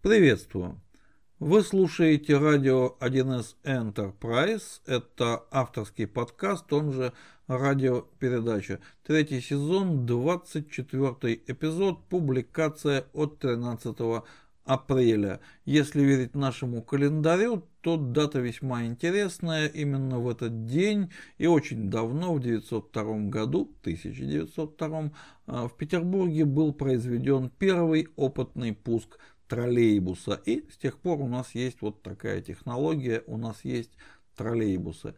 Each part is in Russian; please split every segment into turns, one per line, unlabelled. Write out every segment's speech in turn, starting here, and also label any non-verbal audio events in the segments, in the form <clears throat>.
Приветствую! Вы слушаете радио 1С Enterprise. Это авторский подкаст, он же радиопередача. Третий сезон, 24 эпизод, публикация от 13 апреля. Если верить нашему календарю, то дата весьма интересная. Именно в этот день и очень давно, в 902 году, 1902, в Петербурге был произведен первый опытный пуск троллейбуса. И с тех пор у нас есть вот такая технология, у нас есть троллейбусы.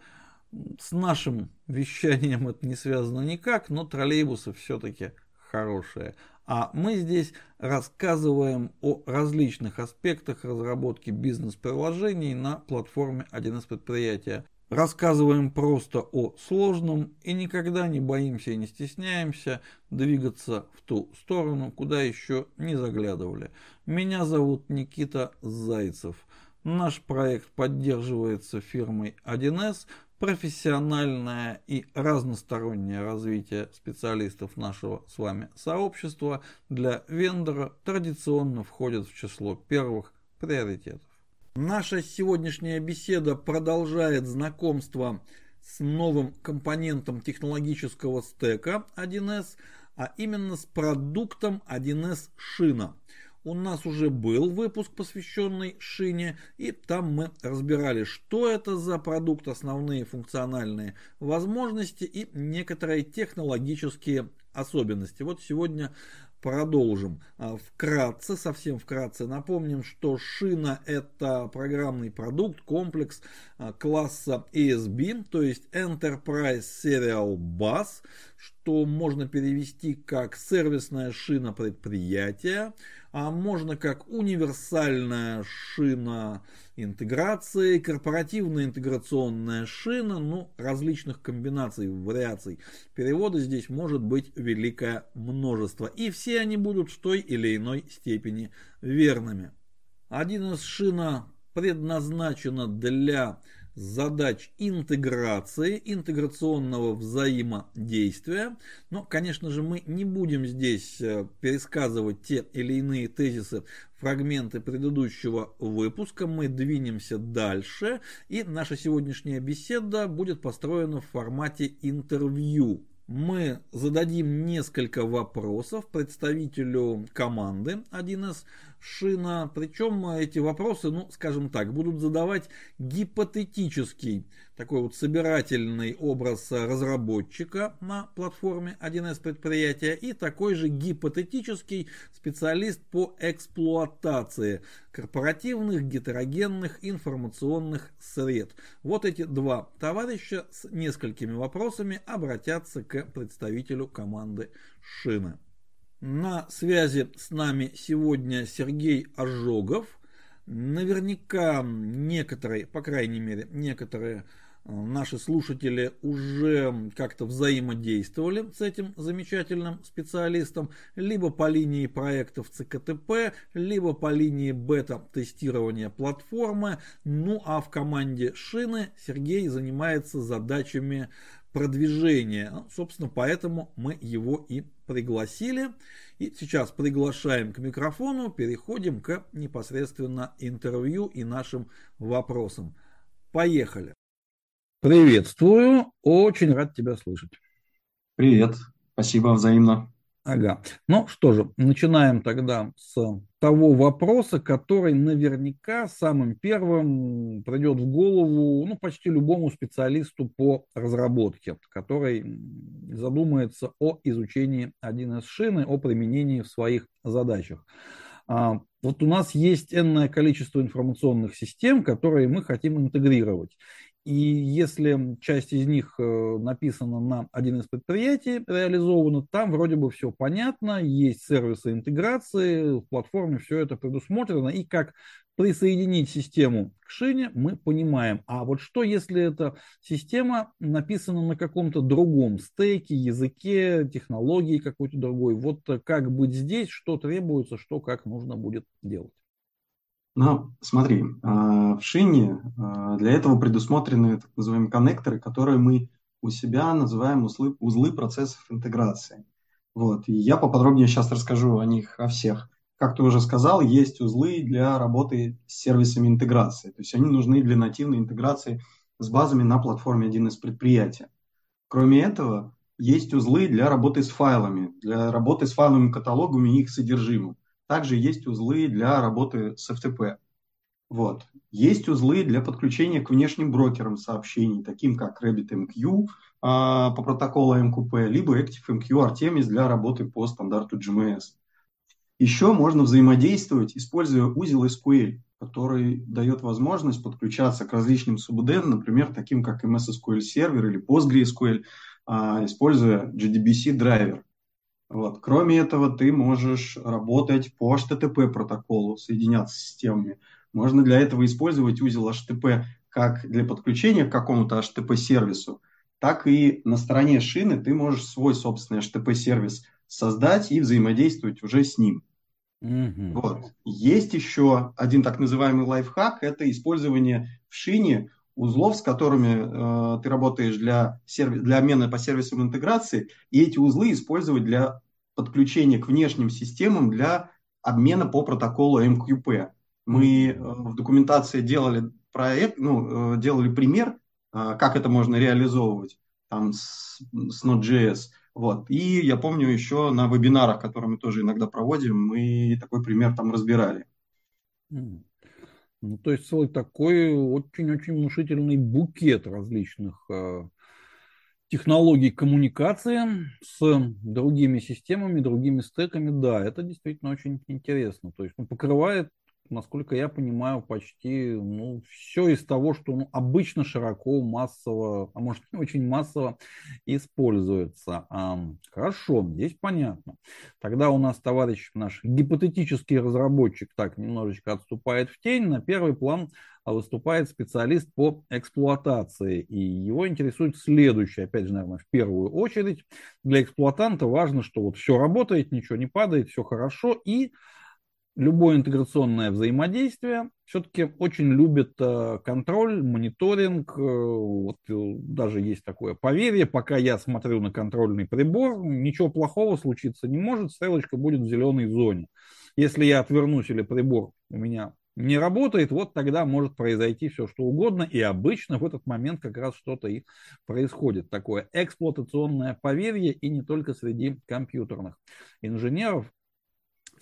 С нашим вещанием это не связано никак, но троллейбусы все-таки хорошие. А мы здесь рассказываем о различных аспектах разработки бизнес-приложений на платформе 1С предприятия. Рассказываем просто о сложном и никогда не боимся и не стесняемся двигаться в ту сторону, куда еще не заглядывали. Меня зовут Никита Зайцев. Наш проект поддерживается фирмой 1С. Профессиональное и разностороннее развитие специалистов нашего с вами сообщества для вендора традиционно входит в число первых приоритетов. Наша сегодняшняя беседа продолжает знакомство с новым компонентом технологического стека 1С, а именно с продуктом 1С шина. У нас уже был выпуск, посвященный шине, и там мы разбирали, что это за продукт, основные функциональные возможности и некоторые технологические особенности. Вот сегодня продолжим. А, вкратце, совсем вкратце напомним, что шина это программный продукт, комплекс а, класса ESB, то есть Enterprise Serial Bus, что можно перевести как сервисная шина предприятия, а можно как универсальная шина интеграции, корпоративная интеграционная шина, ну, различных комбинаций, вариаций перевода здесь может быть великое множество. И все они будут в той или иной степени верными. Один из шина предназначена для задач интеграции, интеграционного взаимодействия. Но, конечно же, мы не будем здесь э, пересказывать те или иные тезисы, фрагменты предыдущего выпуска. Мы двинемся дальше, и наша сегодняшняя беседа будет построена в формате интервью мы зададим несколько вопросов представителю команды 1С Шина. Причем эти вопросы, ну, скажем так, будут задавать гипотетический, такой вот собирательный образ разработчика на платформе 1С предприятия и такой же гипотетический специалист по эксплуатации корпоративных гетерогенных информационных сред. Вот эти два товарища с несколькими вопросами обратятся к представителю команды Шина. На связи с нами сегодня Сергей Ожогов. Наверняка некоторые, по крайней мере, некоторые э, наши слушатели уже как-то взаимодействовали с этим замечательным специалистом, либо по линии проектов ЦКТП, либо по линии бета-тестирования платформы. Ну а в команде Шины Сергей занимается задачами продвижения. Собственно, поэтому мы его и пригласили. И сейчас приглашаем к микрофону, переходим к непосредственно интервью и нашим вопросам. Поехали. Приветствую, очень рад тебя слышать.
Привет, спасибо взаимно.
Ага. Ну что же, начинаем тогда с того вопроса, который наверняка самым первым придет в голову ну, почти любому специалисту по разработке, который задумается о изучении 1С шины, о применении в своих задачах. А, вот у нас есть энное количество информационных систем, которые мы хотим интегрировать. И если часть из них э, написана на один из предприятий, реализована, там вроде бы все понятно, есть сервисы интеграции, в платформе все это предусмотрено, и как присоединить систему к шине, мы понимаем. А вот что, если эта система написана на каком-то другом стейке, языке, технологии какой-то другой? Вот как быть здесь, что требуется, что как нужно будет делать?
Ну, смотри, а, в шине а, для этого предусмотрены так называемые коннекторы, которые мы у себя называем узлы, узлы процессов интеграции. Вот. И я поподробнее сейчас расскажу о них, о всех как ты уже сказал, есть узлы для работы с сервисами интеграции. То есть они нужны для нативной интеграции с базами на платформе 1С предприятия. Кроме этого, есть узлы для работы с файлами, для работы с файловыми каталогами и их содержимым. Также есть узлы для работы с FTP. Вот. Есть узлы для подключения к внешним брокерам сообщений, таким как RabbitMQ а, по протоколу MQP, либо ActiveMQ Artemis для работы по стандарту GMS. Еще можно взаимодействовать, используя узел SQL, который дает возможность подключаться к различным СУБД, например, таким как MS SQL сервер или PostgreSQL, а, используя JDBC драйвер. Вот. Кроме этого, ты можешь работать по HTTP протоколу, соединяться с системами. Можно для этого использовать узел HTTP как для подключения к какому-то HTTP-сервису, так и на стороне шины ты можешь свой собственный HTTP-сервис создать и взаимодействовать уже с ним. Mm-hmm. Вот. Есть еще один так называемый лайфхак, это использование в шине узлов, с которыми э, ты работаешь для, серви- для обмена по сервисам интеграции, и эти узлы использовать для подключения к внешним системам для обмена по протоколу MQP. Мы э, в документации делали проект, ну, э, делали пример, э, как это можно реализовывать там с, с Node.js. Вот. И я помню еще на вебинарах, которые мы тоже иногда проводим, мы такой пример там разбирали.
Ну, то есть целый такой очень-очень внушительный букет различных э, технологий коммуникации с другими системами, другими стеками. Да, это действительно очень интересно. То есть ну, покрывает насколько я понимаю, почти ну, все из того, что ну, обычно широко, массово, а может не очень массово используется. А, хорошо, здесь понятно. Тогда у нас товарищ наш гипотетический разработчик так немножечко отступает в тень. На первый план выступает специалист по эксплуатации. И его интересует следующее, опять же, наверное, в первую очередь. Для эксплуатанта важно, что вот все работает, ничего не падает, все хорошо. И любое интеграционное взаимодействие все-таки очень любит э, контроль, мониторинг. Э, вот э, даже есть такое поверье, пока я смотрю на контрольный прибор, ничего плохого случиться не может, стрелочка будет в зеленой зоне. Если я отвернусь или прибор у меня не работает, вот тогда может произойти все, что угодно, и обычно в этот момент как раз что-то и происходит. Такое эксплуатационное поверье, и не только среди компьютерных инженеров.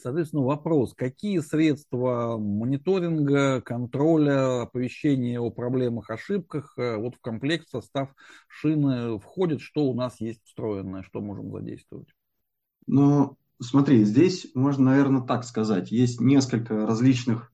Соответственно, вопрос, какие средства мониторинга, контроля, оповещения о проблемах, ошибках э, вот в комплект, состав шины входит, что у нас есть встроенное, что можем задействовать?
Ну, смотри, здесь можно, наверное, так сказать. Есть несколько различных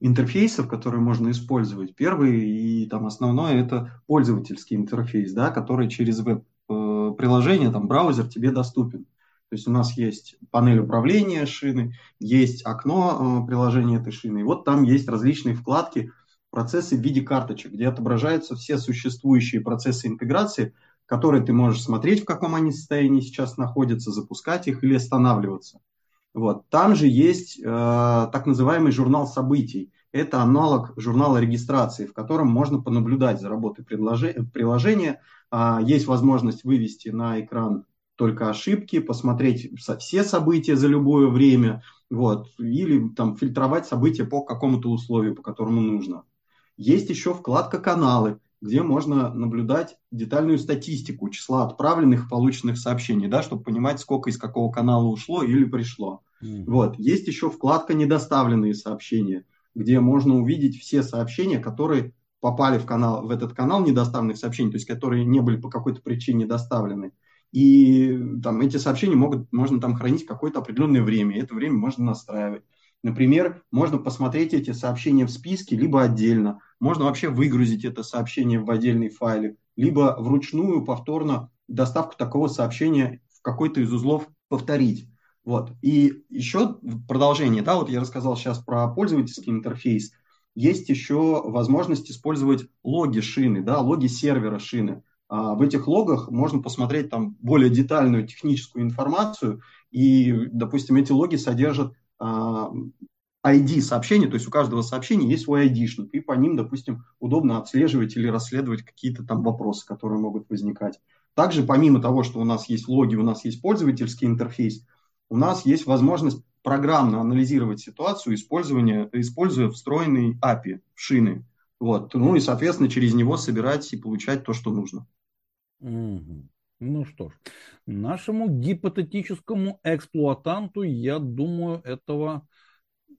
интерфейсов, которые можно использовать. Первый и там основной это пользовательский интерфейс, да, который через веб-приложение, э, там браузер тебе доступен. То есть у нас есть панель управления шины, есть окно э, приложения этой шины. И вот там есть различные вкладки, процессы в виде карточек, где отображаются все существующие процессы интеграции, которые ты можешь смотреть, в каком они состоянии сейчас находятся, запускать их или останавливаться. Вот. Там же есть э, так называемый журнал событий. Это аналог журнала регистрации, в котором можно понаблюдать за работой приложения. Э, есть возможность вывести на экран только ошибки, посмотреть все события за любое время, вот, или там фильтровать события по какому-то условию, по которому нужно. Есть еще вкладка «Каналы», где можно наблюдать детальную статистику числа отправленных и полученных сообщений, да, чтобы понимать, сколько из какого канала ушло или пришло. Mm-hmm. Вот. Есть еще вкладка «Недоставленные сообщения», где можно увидеть все сообщения, которые попали в, канал, в этот канал недоставленных сообщений, то есть которые не были по какой-то причине доставлены. И там эти сообщения могут, можно там хранить какое-то определенное время, это время можно настраивать. Например, можно посмотреть эти сообщения в списке, либо отдельно. Можно вообще выгрузить это сообщение в отдельный файлик, либо вручную повторно доставку такого сообщения в какой-то из узлов повторить. Вот. И еще продолжение, да, вот я рассказал сейчас про пользовательский интерфейс, есть еще возможность использовать логи шины, да, логи сервера шины. А, в этих логах можно посмотреть там более детальную техническую информацию, и, допустим, эти логи содержат ID а, сообщения, то есть у каждого сообщения есть свой ID-шник, и по ним, допустим, удобно отслеживать или расследовать какие-то там вопросы, которые могут возникать. Также, помимо того, что у нас есть логи, у нас есть пользовательский интерфейс, у нас есть возможность программно анализировать ситуацию, использования, используя встроенный API шины. Вот. Ну и, соответственно, через него собирать и получать то, что нужно.
Угу. Ну что ж, нашему гипотетическому эксплуатанту, я думаю, этого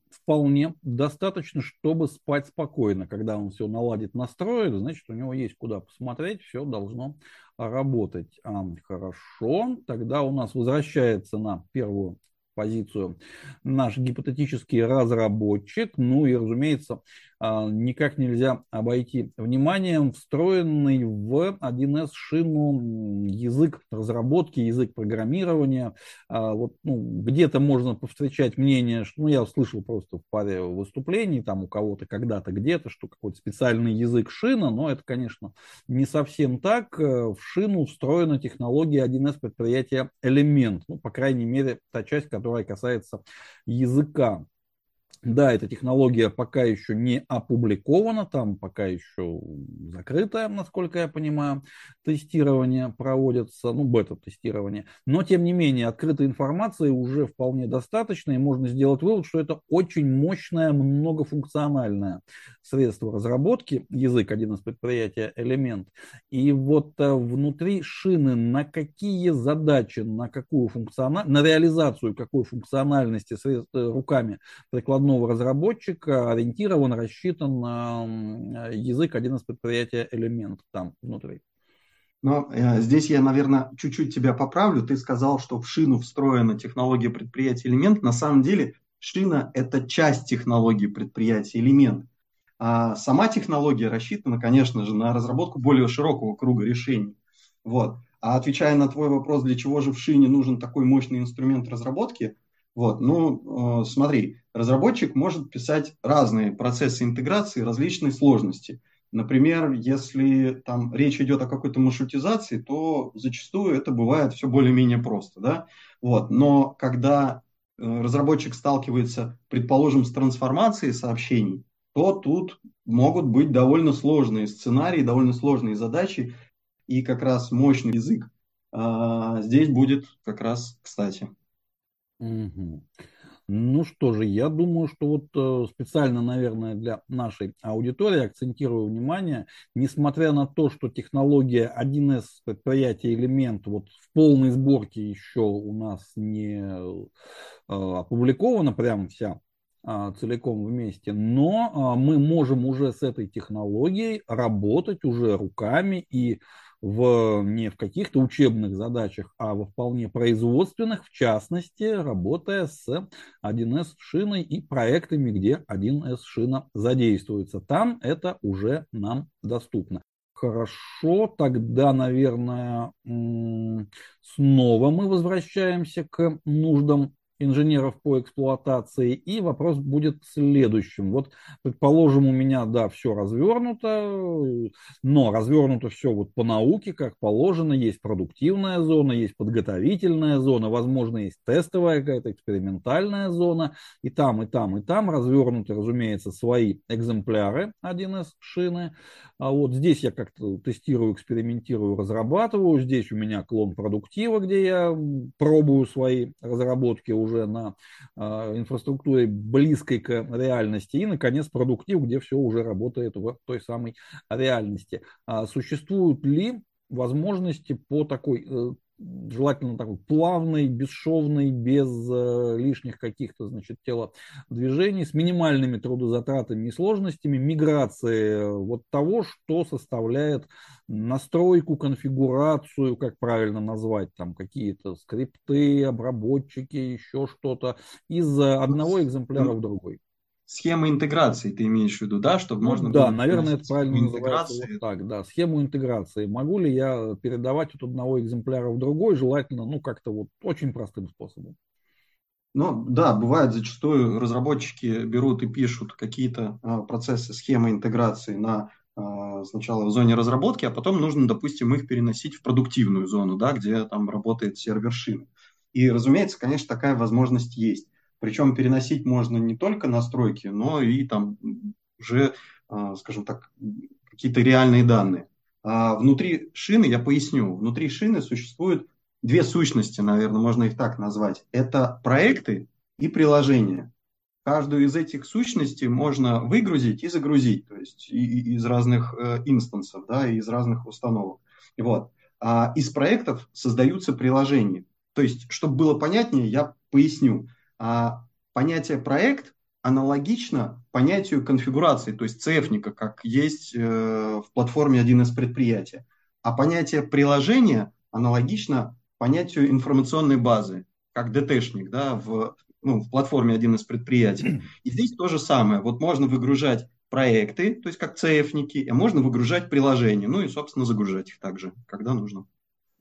вполне достаточно, чтобы спать спокойно. Когда он все наладит, настроит, значит, у него есть куда посмотреть, все должно работать. А, хорошо, тогда у нас возвращается на первую позицию наш гипотетический разработчик. Ну и, разумеется, никак нельзя обойти вниманием встроенный в 1С шину язык разработки, язык программирования. А, вот, ну, где-то можно повстречать мнение, что, ну, я услышал просто в паре выступлений, там у кого-то когда-то где-то, что какой-то специальный язык шина, но это, конечно, не совсем так. В шину встроена технология 1С предприятия Элемент, ну, по крайней мере, та часть, которая касается языка. Да, эта технология пока еще не опубликована, там пока еще закрытое, насколько я понимаю, тестирование проводится, ну, бета-тестирование. Но, тем не менее, открытой информации уже вполне достаточно, и можно сделать вывод, что это очень мощное, многофункциональное средство разработки, язык один из предприятия «Элемент». И вот э, внутри шины на какие задачи, на какую функциональность, на реализацию какой функциональности средств, э, руками прикладного одного разработчика ориентирован, рассчитан на язык один из предприятия элемент там внутри.
Но э, здесь я, наверное, чуть-чуть тебя поправлю. Ты сказал, что в шину встроена технология предприятия элемент. На самом деле шина – это часть технологии предприятия элемент. А сама технология рассчитана, конечно же, на разработку более широкого круга решений. Вот. А отвечая на твой вопрос, для чего же в шине нужен такой мощный инструмент разработки – вот, ну, э, смотри, разработчик может писать разные процессы интеграции различной сложности. Например, если там речь идет о какой-то маршрутизации, то зачастую это бывает все более-менее просто, да. Вот, но когда э, разработчик сталкивается, предположим, с трансформацией сообщений, то тут могут быть довольно сложные сценарии, довольно сложные задачи, и как раз мощный язык а, здесь будет как раз кстати.
Угу. Ну что же, я думаю, что вот э, специально, наверное, для нашей аудитории акцентирую внимание, несмотря на то, что технология 1С предприятия элемент вот в полной сборке еще у нас не э, опубликована прям вся а, целиком вместе, но а, мы можем уже с этой технологией работать уже руками и в, не в каких-то учебных задачах, а во вполне производственных, в частности, работая с 1С шиной и проектами, где 1С шина задействуется. Там это уже нам доступно. Хорошо, тогда, наверное, снова мы возвращаемся к нуждам инженеров по эксплуатации. И вопрос будет следующим. Вот, предположим, у меня, да, все развернуто, но развернуто все вот по науке, как положено. Есть продуктивная зона, есть подготовительная зона, возможно, есть тестовая какая-то экспериментальная зона. И там, и там, и там развернуты, разумеется, свои экземпляры 1С шины. А вот здесь я как-то тестирую, экспериментирую, разрабатываю. Здесь у меня клон продуктива, где я пробую свои разработки уже уже на э, инфраструктуре близкой к реальности, и, наконец, продуктив, где все уже работает в той самой реальности. А существуют ли возможности по такой э, желательно такой плавный, бесшовный, без э, лишних каких-то, значит, телодвижений, с минимальными трудозатратами и сложностями, миграции э, вот того, что составляет настройку, конфигурацию, как правильно назвать, там какие-то скрипты, обработчики, еще что-то, из одного экземпляра в другой
схема интеграции ты имеешь в виду, да, чтобы ну, можно
да, наверное, это правильно называется вот так, да, схему интеграции. Могу ли я передавать от одного экземпляра в другой, желательно, ну, как-то вот очень простым способом?
Ну, да, бывает зачастую разработчики берут и пишут какие-то а, процессы, схемы интеграции на а, сначала в зоне разработки, а потом нужно, допустим, их переносить в продуктивную зону, да, где там работает сервер шины. И, разумеется, конечно, такая возможность есть. Причем переносить можно не только настройки, но и там уже, а, скажем так, какие-то реальные данные. А внутри шины, я поясню, внутри шины существуют две сущности, наверное, можно их так назвать. Это проекты и приложение. Каждую из этих сущностей можно выгрузить и загрузить, то есть из разных э, инстансов, да, из разных установок. Вот. А из проектов создаются приложения. То есть, чтобы было понятнее, я поясню. А, понятие проект аналогично понятию конфигурации, то есть цефника, как есть э, в платформе один из предприятий. А понятие приложения аналогично понятию информационной базы, как ДТшник да, в, ну, в платформе один из предприятий. <clears throat> И здесь то же самое. Вот можно выгружать проекты, то есть как цефники, а можно выгружать приложения, ну и, собственно, загружать их также, когда нужно.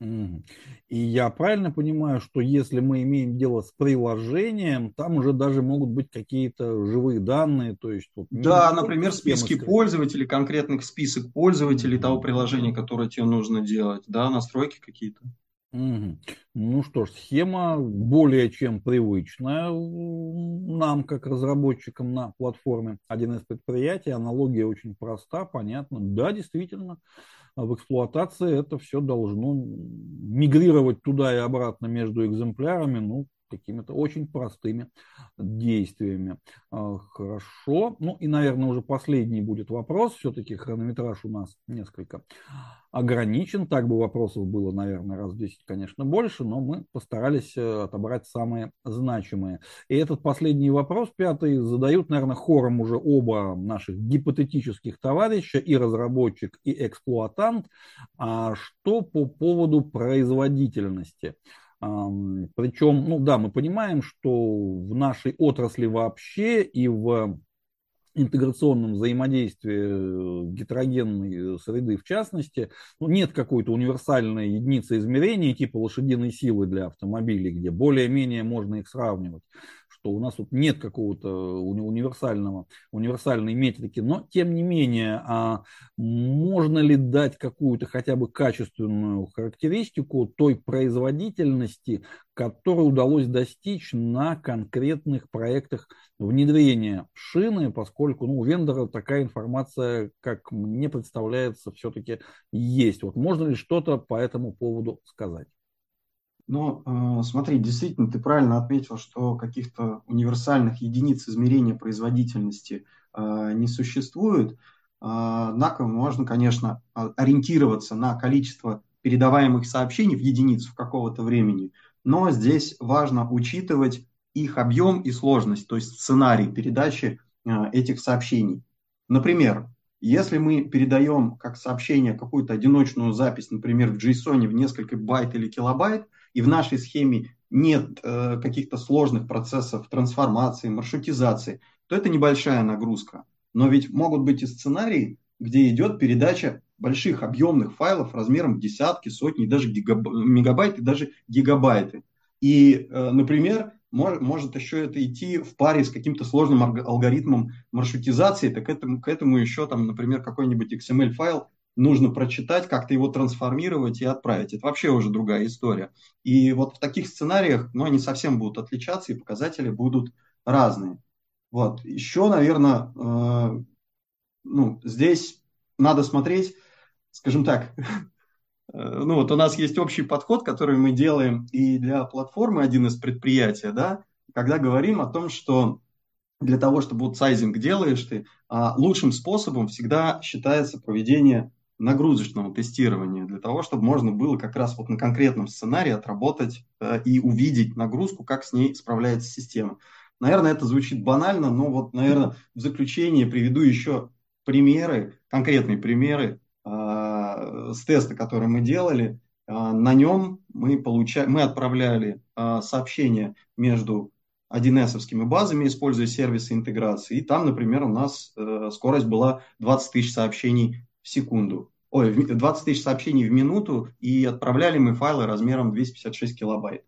И я правильно понимаю, что если мы имеем дело с приложением, там уже даже могут быть какие-то живые данные, то есть
тут да, например, списки скрыть. пользователей, конкретных список пользователей mm-hmm. того приложения, которое тебе нужно делать, да, настройки какие-то.
Угу. Ну что ж, схема более чем привычная нам, как разработчикам на платформе. Один из предприятий, аналогия очень проста, понятна. Да, действительно, в эксплуатации это все должно мигрировать туда и обратно между экземплярами, ну, какими-то очень простыми действиями. А, хорошо. Ну и, наверное, уже последний будет вопрос. Все-таки хронометраж у нас несколько ограничен. Так бы вопросов было, наверное, раз в 10, конечно, больше, но мы постарались э, отобрать самые значимые. И этот последний вопрос, пятый, задают, наверное, хором уже оба наших гипотетических товарища, и разработчик, и эксплуатант. А что по поводу производительности? Причем, ну да, мы понимаем, что в нашей отрасли вообще и в интеграционном взаимодействии гетерогенной среды в частности, ну, нет какой-то универсальной единицы измерения типа лошадиной силы для автомобилей, где более-менее можно их сравнивать что у нас тут нет какого-то универсального, универсальной метрики, но тем не менее, а можно ли дать какую-то хотя бы качественную характеристику той производительности, которую удалось достичь на конкретных проектах внедрения шины, поскольку ну, у вендора такая информация, как мне представляется, все-таки есть. Вот можно ли что-то по этому поводу сказать?
Но э, смотри, действительно, ты правильно отметил, что каких-то универсальных единиц измерения производительности э, не существует. Э, однако можно, конечно, ориентироваться на количество передаваемых сообщений в единицу в какого-то времени, но здесь важно учитывать их объем и сложность, то есть сценарий передачи этих сообщений. Например, если мы передаем как сообщение какую-то одиночную запись, например, в JSON в несколько байт или килобайт, и в нашей схеме нет э, каких-то сложных процессов трансформации, маршрутизации, то это небольшая нагрузка. Но ведь могут быть и сценарии, где идет передача больших объемных файлов размером десятки, сотни, даже гигаб... мегабайты, даже гигабайты. И, э, например, мож, может еще это идти в паре с каким-то сложным алгоритмом маршрутизации, так этому, к этому еще, там, например, какой-нибудь XML-файл нужно прочитать, как-то его трансформировать и отправить. Это вообще уже другая история. И вот в таких сценариях, ну, они совсем будут отличаться, и показатели будут разные. Вот. Еще, наверное, э, ну, здесь надо смотреть, скажем так, <laughs> э, ну вот у нас есть общий подход, который мы делаем и для платформы один из предприятий, да, когда говорим о том, что для того, чтобы вот сайзинг делаешь ты, а лучшим способом всегда считается проведение нагрузочного тестирования, для того, чтобы можно было как раз вот на конкретном сценарии отработать э, и увидеть нагрузку, как с ней справляется система. Наверное, это звучит банально, но вот, наверное, в заключение приведу еще примеры, конкретные примеры э, с теста, который мы делали. Э, на нем мы, получали, мы отправляли э, сообщения между 1С базами, используя сервисы интеграции. И там, например, у нас э, скорость была 20 тысяч сообщений в секунду. Ой, 20 тысяч сообщений в минуту, и отправляли мы файлы размером 256 килобайт.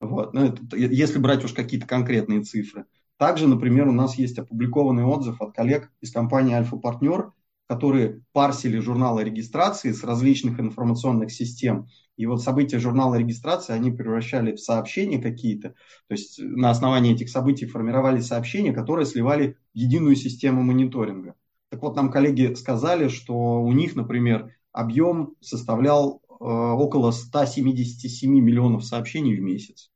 Вот. Ну, это, если брать уж какие-то конкретные цифры. Также, например, у нас есть опубликованный отзыв от коллег из компании Альфа-Партнер, которые парсили журналы регистрации с различных информационных систем. И вот события журнала регистрации они превращали в сообщения какие-то. То есть на основании этих событий формировали сообщения, которые сливали в единую систему мониторинга. Так вот, нам коллеги сказали, что у них, например, объем составлял э, около 177 миллионов сообщений в месяц.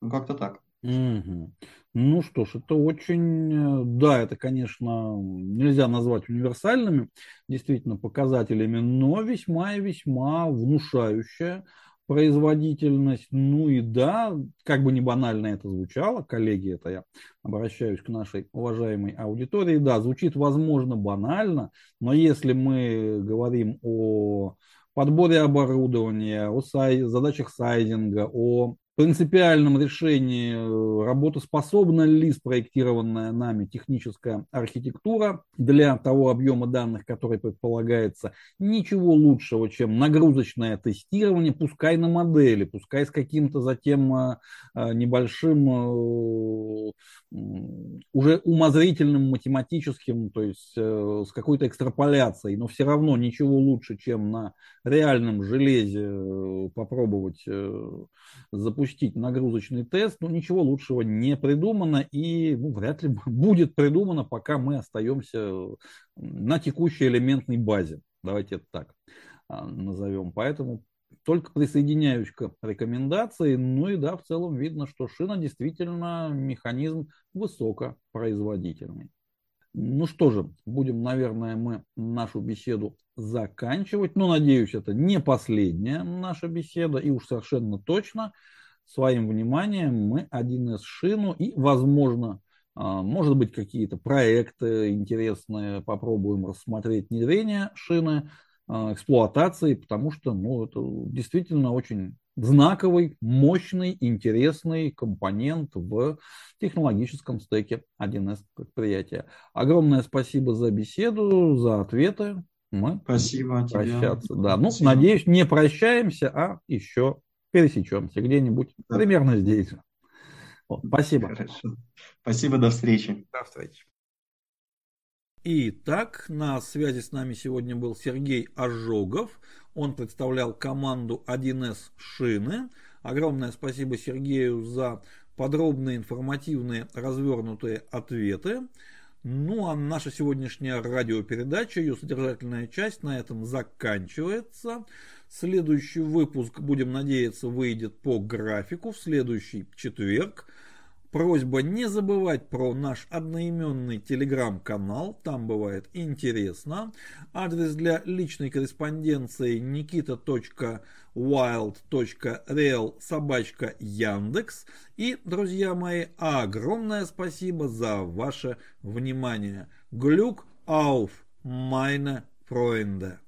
Ну, как-то так.
Угу. Ну что ж, это очень, э, да, это, конечно, нельзя назвать универсальными действительно показателями, но весьма и весьма внушающая производительность. Ну и да, как бы не банально это звучало, коллеги, это я обращаюсь к нашей уважаемой аудитории, да, звучит, возможно, банально, но если мы говорим о подборе оборудования, о сай, задачах сайдинга, о принципиальном решении, э, работоспособна ли спроектированная нами техническая архитектура для того объема данных, который предполагается. Ничего лучшего, чем нагрузочное тестирование, пускай на модели, пускай с каким-то затем э, э, небольшим уже умозрительным математическим, то есть с какой-то экстраполяцией, но все равно ничего лучше, чем на реальном железе попробовать запустить запустить нагрузочный тест, но ничего лучшего не придумано и ну, вряд ли <laughs> будет придумано, пока мы остаемся на текущей элементной базе. Давайте это так а, назовем. Поэтому только присоединяюсь к рекомендации. Ну и да, в целом видно, что шина действительно механизм высокопроизводительный. Ну что же, будем, наверное, мы нашу беседу заканчивать. Но надеюсь, это не последняя наша беседа. И уж совершенно точно своим вниманием мы 1С шину и, возможно, а, может быть, какие-то проекты интересные попробуем рассмотреть внедрение шины, эксплуатации, потому что ну, это действительно очень знаковый, мощный, интересный компонент в технологическом стеке 1С предприятия. Огромное спасибо за беседу, за ответы. Мы
спасибо
прощаться. Тебе. Да, ну, спасибо. надеюсь, не прощаемся, а еще пересечемся где-нибудь да. примерно здесь. Вот, спасибо.
Хорошо. Спасибо, до встречи.
До встречи. Итак, на связи с нами сегодня был Сергей Ожогов. Он представлял команду 1С Шины. Огромное спасибо Сергею за подробные, информативные, развернутые ответы. Ну а наша сегодняшняя радиопередача, ее содержательная часть на этом заканчивается. Следующий выпуск, будем надеяться, выйдет по графику в следующий четверг. Просьба не забывать про наш одноименный телеграм-канал, там бывает интересно. Адрес для личной корреспонденции nikita.wild.real. И, друзья мои, огромное спасибо за ваше внимание. Глюк auf meine Freunde.